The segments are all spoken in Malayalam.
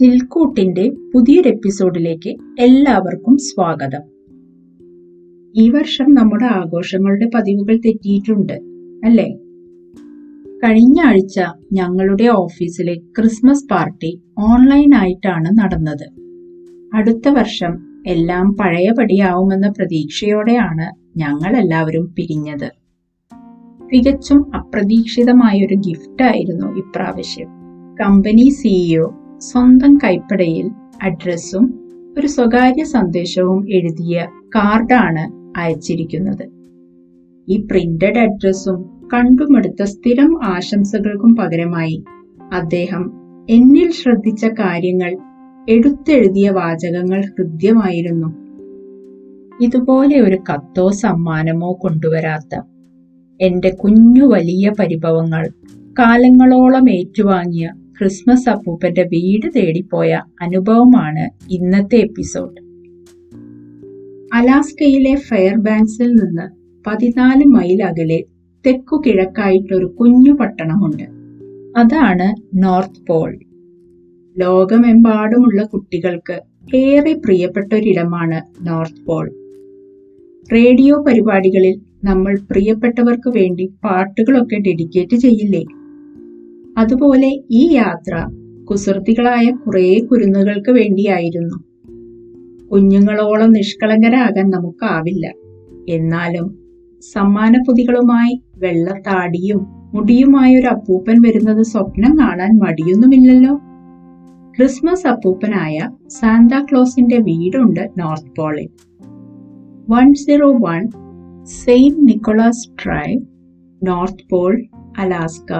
ചിൽക്കൂട്ടിന്റെ പുതിയൊരു എപ്പിസോഡിലേക്ക് എല്ലാവർക്കും സ്വാഗതം. ഈ വർഷം നമ്മുടെ ആഘോഷങ്ങളുടെ പതിവുകൾ തെറ്റിയിട്ടുണ്ട് അല്ലേ? കഴിഞ്ഞ ആഴ്ച ഞങ്ങളുടെ ഓഫീസിലെ ക്രിസ്മസ് പാർട്ടി ഓൺലൈൻ ആയിട്ടാണ് നടന്നത്. അടുത്ത വർഷം എല്ലാം പഴയപടിയാവുമെന്ന പ്രതീക്ഷയോടെയാണ് ഞങ്ങൾ എല്ലാവരും പിരിഞ്ഞത്. തികച്ചും അപ്രതീക്ഷിതമായൊരു ഗിഫ്റ്റായിരുന്നു ഇപ്രാവശ്യം. കമ്പനി സിഇഒ സ്വന്തം കൈപ്പടയിൽ അഡ്രസ്സും ഒരു സ്വകാര്യ സന്ദേശവും എഴുതിയ കാർഡാണ് അയച്ചിരിക്കുന്നത്. ഈ പ്രിന്റഡ് അഡ്രസ്സും കണ്ടുമെടുത്ത സ്ഥിരം ആശംസകൾക്കും പകരമായി അദ്ദേഹം എന്നിൽ ശ്രദ്ധിച്ച കാര്യങ്ങൾ എടുത്തെഴുതിയ വാചകങ്ങൾ ഹൃദ്യമായിരുന്നു. ഇതുപോലെ ഒരു കത്തോ സമ്മാനമോ കൊണ്ടുവരാത്ത എന്റെ കുഞ്ഞു വലിയ പരിഭവങ്ങൾ കാലങ്ങളോളം ഏറ്റുവാങ്ങിയ ക്രിസ്മസ് അപ്പൂപ്പന്റെ വീട് തേടിപ്പോയ അനുഭവമാണ് ഇന്നത്തെ എപ്പിസോഡ്. അലാസ്കയിലെ ഫെയർബാങ്ക്സിൽ നിന്ന് പതിനാല് മൈൽ അകലെ തെക്കു കിഴക്കായിട്ടൊരു കുഞ്ഞു പട്ടണമുണ്ട്. അതാണ് നോർത്ത് പോൾ. ലോകമെമ്പാടുമുള്ള കുട്ടികൾക്ക് ഏറെ പ്രിയപ്പെട്ട ഒരിടമാണ് നോർത്ത് പോൾ. റേഡിയോ പരിപാടികളിൽ നമ്മൾ പ്രിയപ്പെട്ടവർക്ക് വേണ്ടി പാട്ടുകളൊക്കെ ഡെഡിക്കേറ്റ് ചെയ്യില്ലേ? അതുപോലെ ഈ യാത്ര കുസൃതികളായ കുറേ കുരുന്നുകൾക്ക് വേണ്ടിയായിരുന്നു. കുഞ്ഞുങ്ങളോളം നിഷ്കളങ്കരാകാൻ നമുക്കാവില്ല. എന്നാലും സമ്മാനപ്പൊതികളുമായി വെള്ളത്താടിയും മുടിയുമായ ഒരു അപ്പൂപ്പൻ വരുന്നത് സ്വപ്നം കാണാൻ മടിയൊന്നുമില്ലല്ലോ. ക്രിസ്മസ് അപ്പൂപ്പനായ സാന്താക്ലോസിന്റെ വീടുണ്ട് north പോളിൽ. One zero one Saint Nicholas Drive North Pole Alaska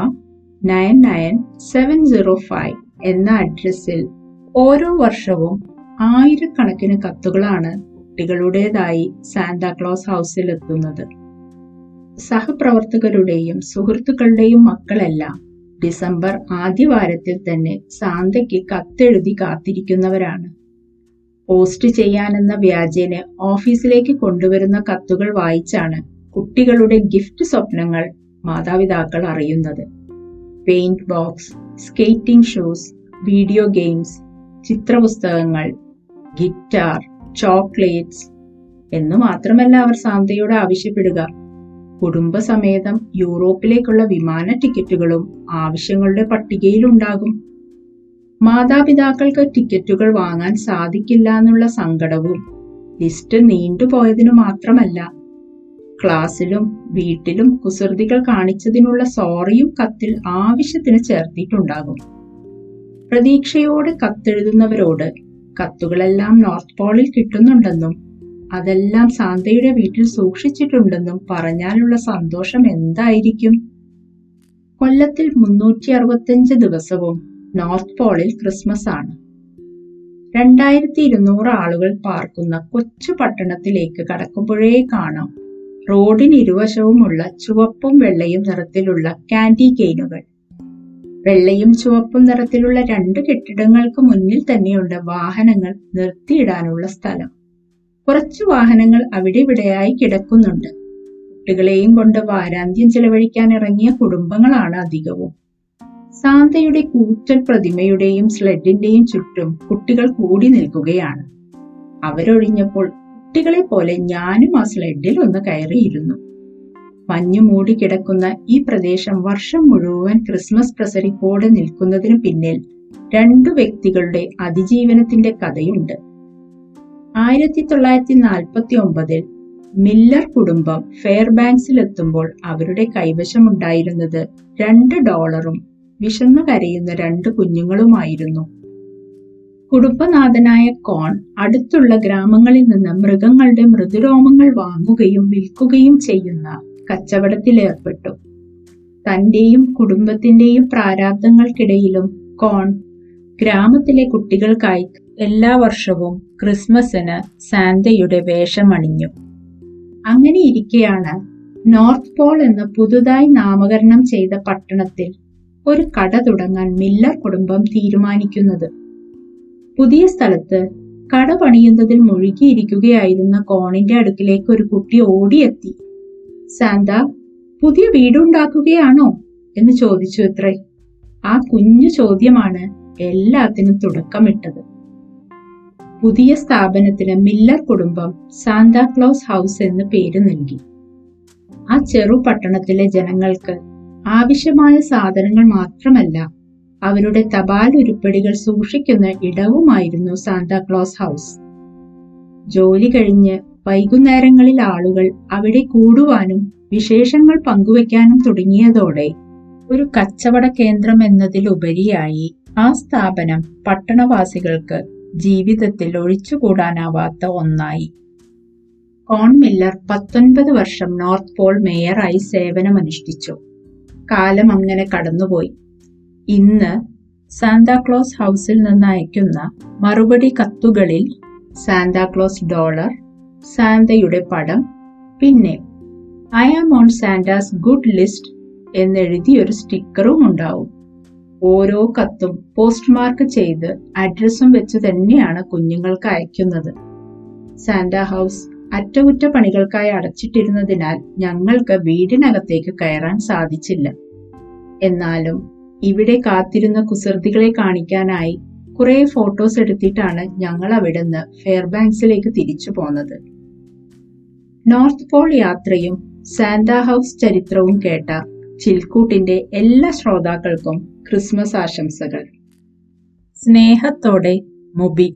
nine nine seven zero five എന്ന അഡ്രസ്സിൽ ഓരോ വർഷവും ആയിരക്കണക്കിന് കത്തുകളാണ് കുട്ടികളുടേതായി സാന്താക്ലോസ് ഹൗസിൽ എത്തുന്നത്. സഹപ്രവർത്തകരുടെയും സുഹൃത്തുക്കളുടെയും മക്കളെല്ലാം ഡിസംബർ ആദ്യവാരത്തിൽ തന്നെ സാന്തയ്ക്ക് കത്തെഴുതി കാത്തിരിക്കുന്നവരാണ്. പോസ്റ്റ് ചെയ്യാനെന്ന വ്യാജേന് ഓഫീസിലേക്ക് കൊണ്ടുവരുന്ന കത്തുകൾ വായിച്ചാണ് കുട്ടികളുടെ ഗിഫ്റ്റ് സ്വപ്നങ്ങൾ മാതാപിതാക്കൾ അറിയുന്നത്. Paint box skating shoes video games ചിത്രപുസ്തകങ്ങൾ guitar chocolates എന്ന് മാത്രമല്ല അവർ സാന്തയോട് ആവശ്യപ്പെടുക. കുടുംബസമേതം യൂറോപ്പിലേക്കുള്ള വിമാന ടിക്കറ്റുകളും ആവശ്യങ്ങളുടെ പട്ടികയിലുണ്ടാകും. മാതാപിതാക്കൾക്ക് ടിക്കറ്റുകൾ വാങ്ങാൻ സാധിക്കില്ല എന്നുള്ള സങ്കടവും ലിസ്റ്റ് നീണ്ടുപോയതിനു മാത്രമല്ല ക്ലാസ്സിലും വീട്ടിലും കുസൃതികൾ കാണിച്ചതിനുള്ള സോറിയും കത്തിൽ ആവശ്യത്തിന് ചേർത്തിട്ടുണ്ടാകും. പ്രതീക്ഷയോടെ കത്തെഴുതുന്നവരോട് കത്തുകളെല്ലാം നോർത്ത് പോളിൽ കിട്ടുന്നുണ്ടെന്നും അതെല്ലാം സാന്തയുടെ വീട്ടിൽ സൂക്ഷിച്ചിട്ടുണ്ടെന്നും പറഞ്ഞാലുള്ള സന്തോഷം എന്തായിരിക്കും? കൊല്ലത്തിൽ മുന്നൂറ്റി അറുപത്തിയഞ്ച് ദിവസവും നോർത്ത് പോളിൽ ക്രിസ്മസ് ആണ്. രണ്ടായിരത്തി ഇരുന്നൂറ് ആളുകൾ പാർക്കുന്ന കൊച്ചു പട്ടണത്തിലേക്ക് കടക്കുമ്പോഴേ കാണാം. റോഡിന് ഇരുവശവുമുള്ള ചുവപ്പും വെള്ളയും നിറത്തിലുള്ള കാൻഡി കെയിനുകൾ വെള്ളയും ചുവപ്പും നിറത്തിലുള്ള രണ്ട് കെട്ടിടങ്ങൾക്ക് മുന്നിൽ തന്നെയുണ്ട് വാഹനങ്ങൾ നിർത്തിയിടാനുള്ള സ്ഥലം. കുറച്ച് വാഹനങ്ങൾ അവിടെ ഇവിടെയായി കിടക്കുന്നുണ്ട്. കുട്ടികളെയും കൊണ്ട് വാരാന്ത്യം ചെലവഴിക്കാൻ ഇറങ്ങിയ കുടുംബങ്ങളാണ് അധികവും. സാന്തയുടെ കൂറ്റൻ പ്രതിമയുടെയും സ്ലെഡിന്റെയും ചുറ്റും കുട്ടികൾ കൂടി നിൽക്കുകയാണ്. അവരൊഴിഞ്ഞപ്പോൾ കുട്ടികളെ പോലെ ഞാനും ആ സ്ലെഡിൽ ഒന്ന് കയറിയിരുന്നു. മഞ്ഞു മൂടി കിടക്കുന്ന ഈ പ്രദേശം വർഷം മുഴുവൻ ക്രിസ്മസ് പ്രസരിപ്പോടെ നിൽക്കുന്നതിന് പിന്നിൽ രണ്ടു വ്യക്തികളുടെ അതിജീവനത്തിന്റെ കഥയുണ്ട്. ആയിരത്തി തൊള്ളായിരത്തി നാൽപ്പത്തി ഒമ്പതിൽ മില്ലർ കുടുംബം ഫെയർബാങ്ക്സിൽ എത്തുമ്പോൾ അവരുടെ കൈവശമുണ്ടായിരുന്നത് രണ്ട് ഡോളറും വിശന്നു കരയുന്ന രണ്ട് കുഞ്ഞുങ്ങളുമായിരുന്നു. കുടുംബനാഥനായ കോൺ അടുത്തുള്ള ഗ്രാമങ്ങളിൽ നിന്ന് മൃഗങ്ങളുടെ മൃദുരോമങ്ങൾ വാങ്ങുകയും വിൽക്കുകയും ചെയ്യുന്ന കച്ചവടത്തിലേർപ്പെട്ടു തന്റെയും കുടുംബത്തിന്റെയും പ്രാരാബ്ദങ്ങൾക്കിടയിലും കോൺ ഗ്രാമത്തിലെ കുട്ടികൾക്കായി എല്ലാ വർഷവും ക്രിസ്മസിന് സാന്തയുടെ വേഷമണിഞ്ഞു. അങ്ങനെ ഇരിക്കെയാണ് നോർത്ത് പോൾ എന്ന് പുതുതായി നാമകരണം ചെയ്ത പട്ടണത്തിൽ ഒരു കട തുടങ്ങാൻ മില്ലർ കുടുംബം തീരുമാനിക്കുന്നത്. പുതിയ സ്ഥലത്ത് കട പണിയുന്നതിൽ മുഴുകിയിരിക്കുകയായിരുന്ന കോണിന്റെ അടുക്കിലേക്ക് ഒരു കുട്ടി ഓടിയെത്തി. സാന്ത പുതിയ വീടുണ്ടാക്കുകയാണോ? എന്ന് ചോദിച്ചു അത്രേ ആ കുഞ്ഞു ചോദ്യമാണ് എല്ലാത്തിനും തുടക്കമിട്ടത്. പുതിയ സ്ഥാപനത്തിന് മില്ലർ കുടുംബം സാന്താക്ലോസ് ഹൗസ് എന്ന് പേര് നൽകി. ആ ചെറു പട്ടണത്തിലെ ജനങ്ങൾക്ക് ആവശ്യമായ സാധനങ്ങൾ മാത്രമല്ല അവരുടെ തപാൽ ഉരുപ്പടികൾ സൂക്ഷിക്കുന്ന ഇടവുമായിരുന്നു സാന്താക്ലോസ് ഹൗസ് ജോലി കഴിഞ്ഞ് വൈകുന്നേരങ്ങളിൽ ആളുകൾ അവിടെ കൂടുവാനും വിശേഷങ്ങൾ പങ്കുവെക്കാനും തുടങ്ങിയതോടെ ഒരു കച്ചവട കേന്ദ്രം എന്നതിലുപരിയായി ആ സ്ഥാപനം പട്ടണവാസികൾക്ക് ജീവിതത്തിൽ ഒഴിച്ചുകൂടാനാവാത്ത ഒന്നായി. കോൺ മില്ലർ പത്തൊൻപത് വർഷം നോർത്ത് പോൾ മേയറായി സേവനമനുഷ്ഠിച്ചു. കാലം അങ്ങനെ കടന്നുപോയി. ഇന്ന് സാന്താക്ലോസ് ഹൗസിൽ നിന്ന് അയക്കുന്ന മറുപടി കത്തുകളിൽ സാന്താക്ലോസ് ഡോളർ സാന്തയുടെ പടം പിന്നെ I am on Santa's good list എന്നെഴുതിയൊരു സ്റ്റിക്കറും ഉണ്ടാവും. ഓരോ കത്തും പോസ്റ്റ് മാർക്ക് ചെയ്ത് അഡ്രസ്സും വെച്ച് തന്നെയാണ് കുഞ്ഞുങ്ങൾക്ക് അയക്കുന്നത്. സാന്റ ഹൗസ് അറ്റകുറ്റപ്പണികൾക്കായി അടച്ചിട്ടിരുന്നതിനാൽ ഞങ്ങൾക്ക് വീടിനകത്തേക്ക് കയറാൻ സാധിച്ചില്ല. എന്നാലും ഇവിടെ കാത്തിരുന്ന കുസൃതികളെ കാണിക്കാനായി കുറെ ഫോട്ടോസ് എടുത്തിട്ടാണ് ഞങ്ങൾ അവിടെ അവിടുന്ന് ഫെയർബാങ്ക്സിലേക്ക് തിരിച്ചു പോന്നത്. നോർത്ത് പോൾ യാത്രയും സാന്ത ഹൗസ് ചരിത്രവും കേട്ട ചിൽക്കൂട്ടിന്റെ എല്ലാ ശ്രോതാക്കൾക്കും ക്രിസ്മസ് ആശംസകൾ. സ്നേഹത്തോടെ മുബി.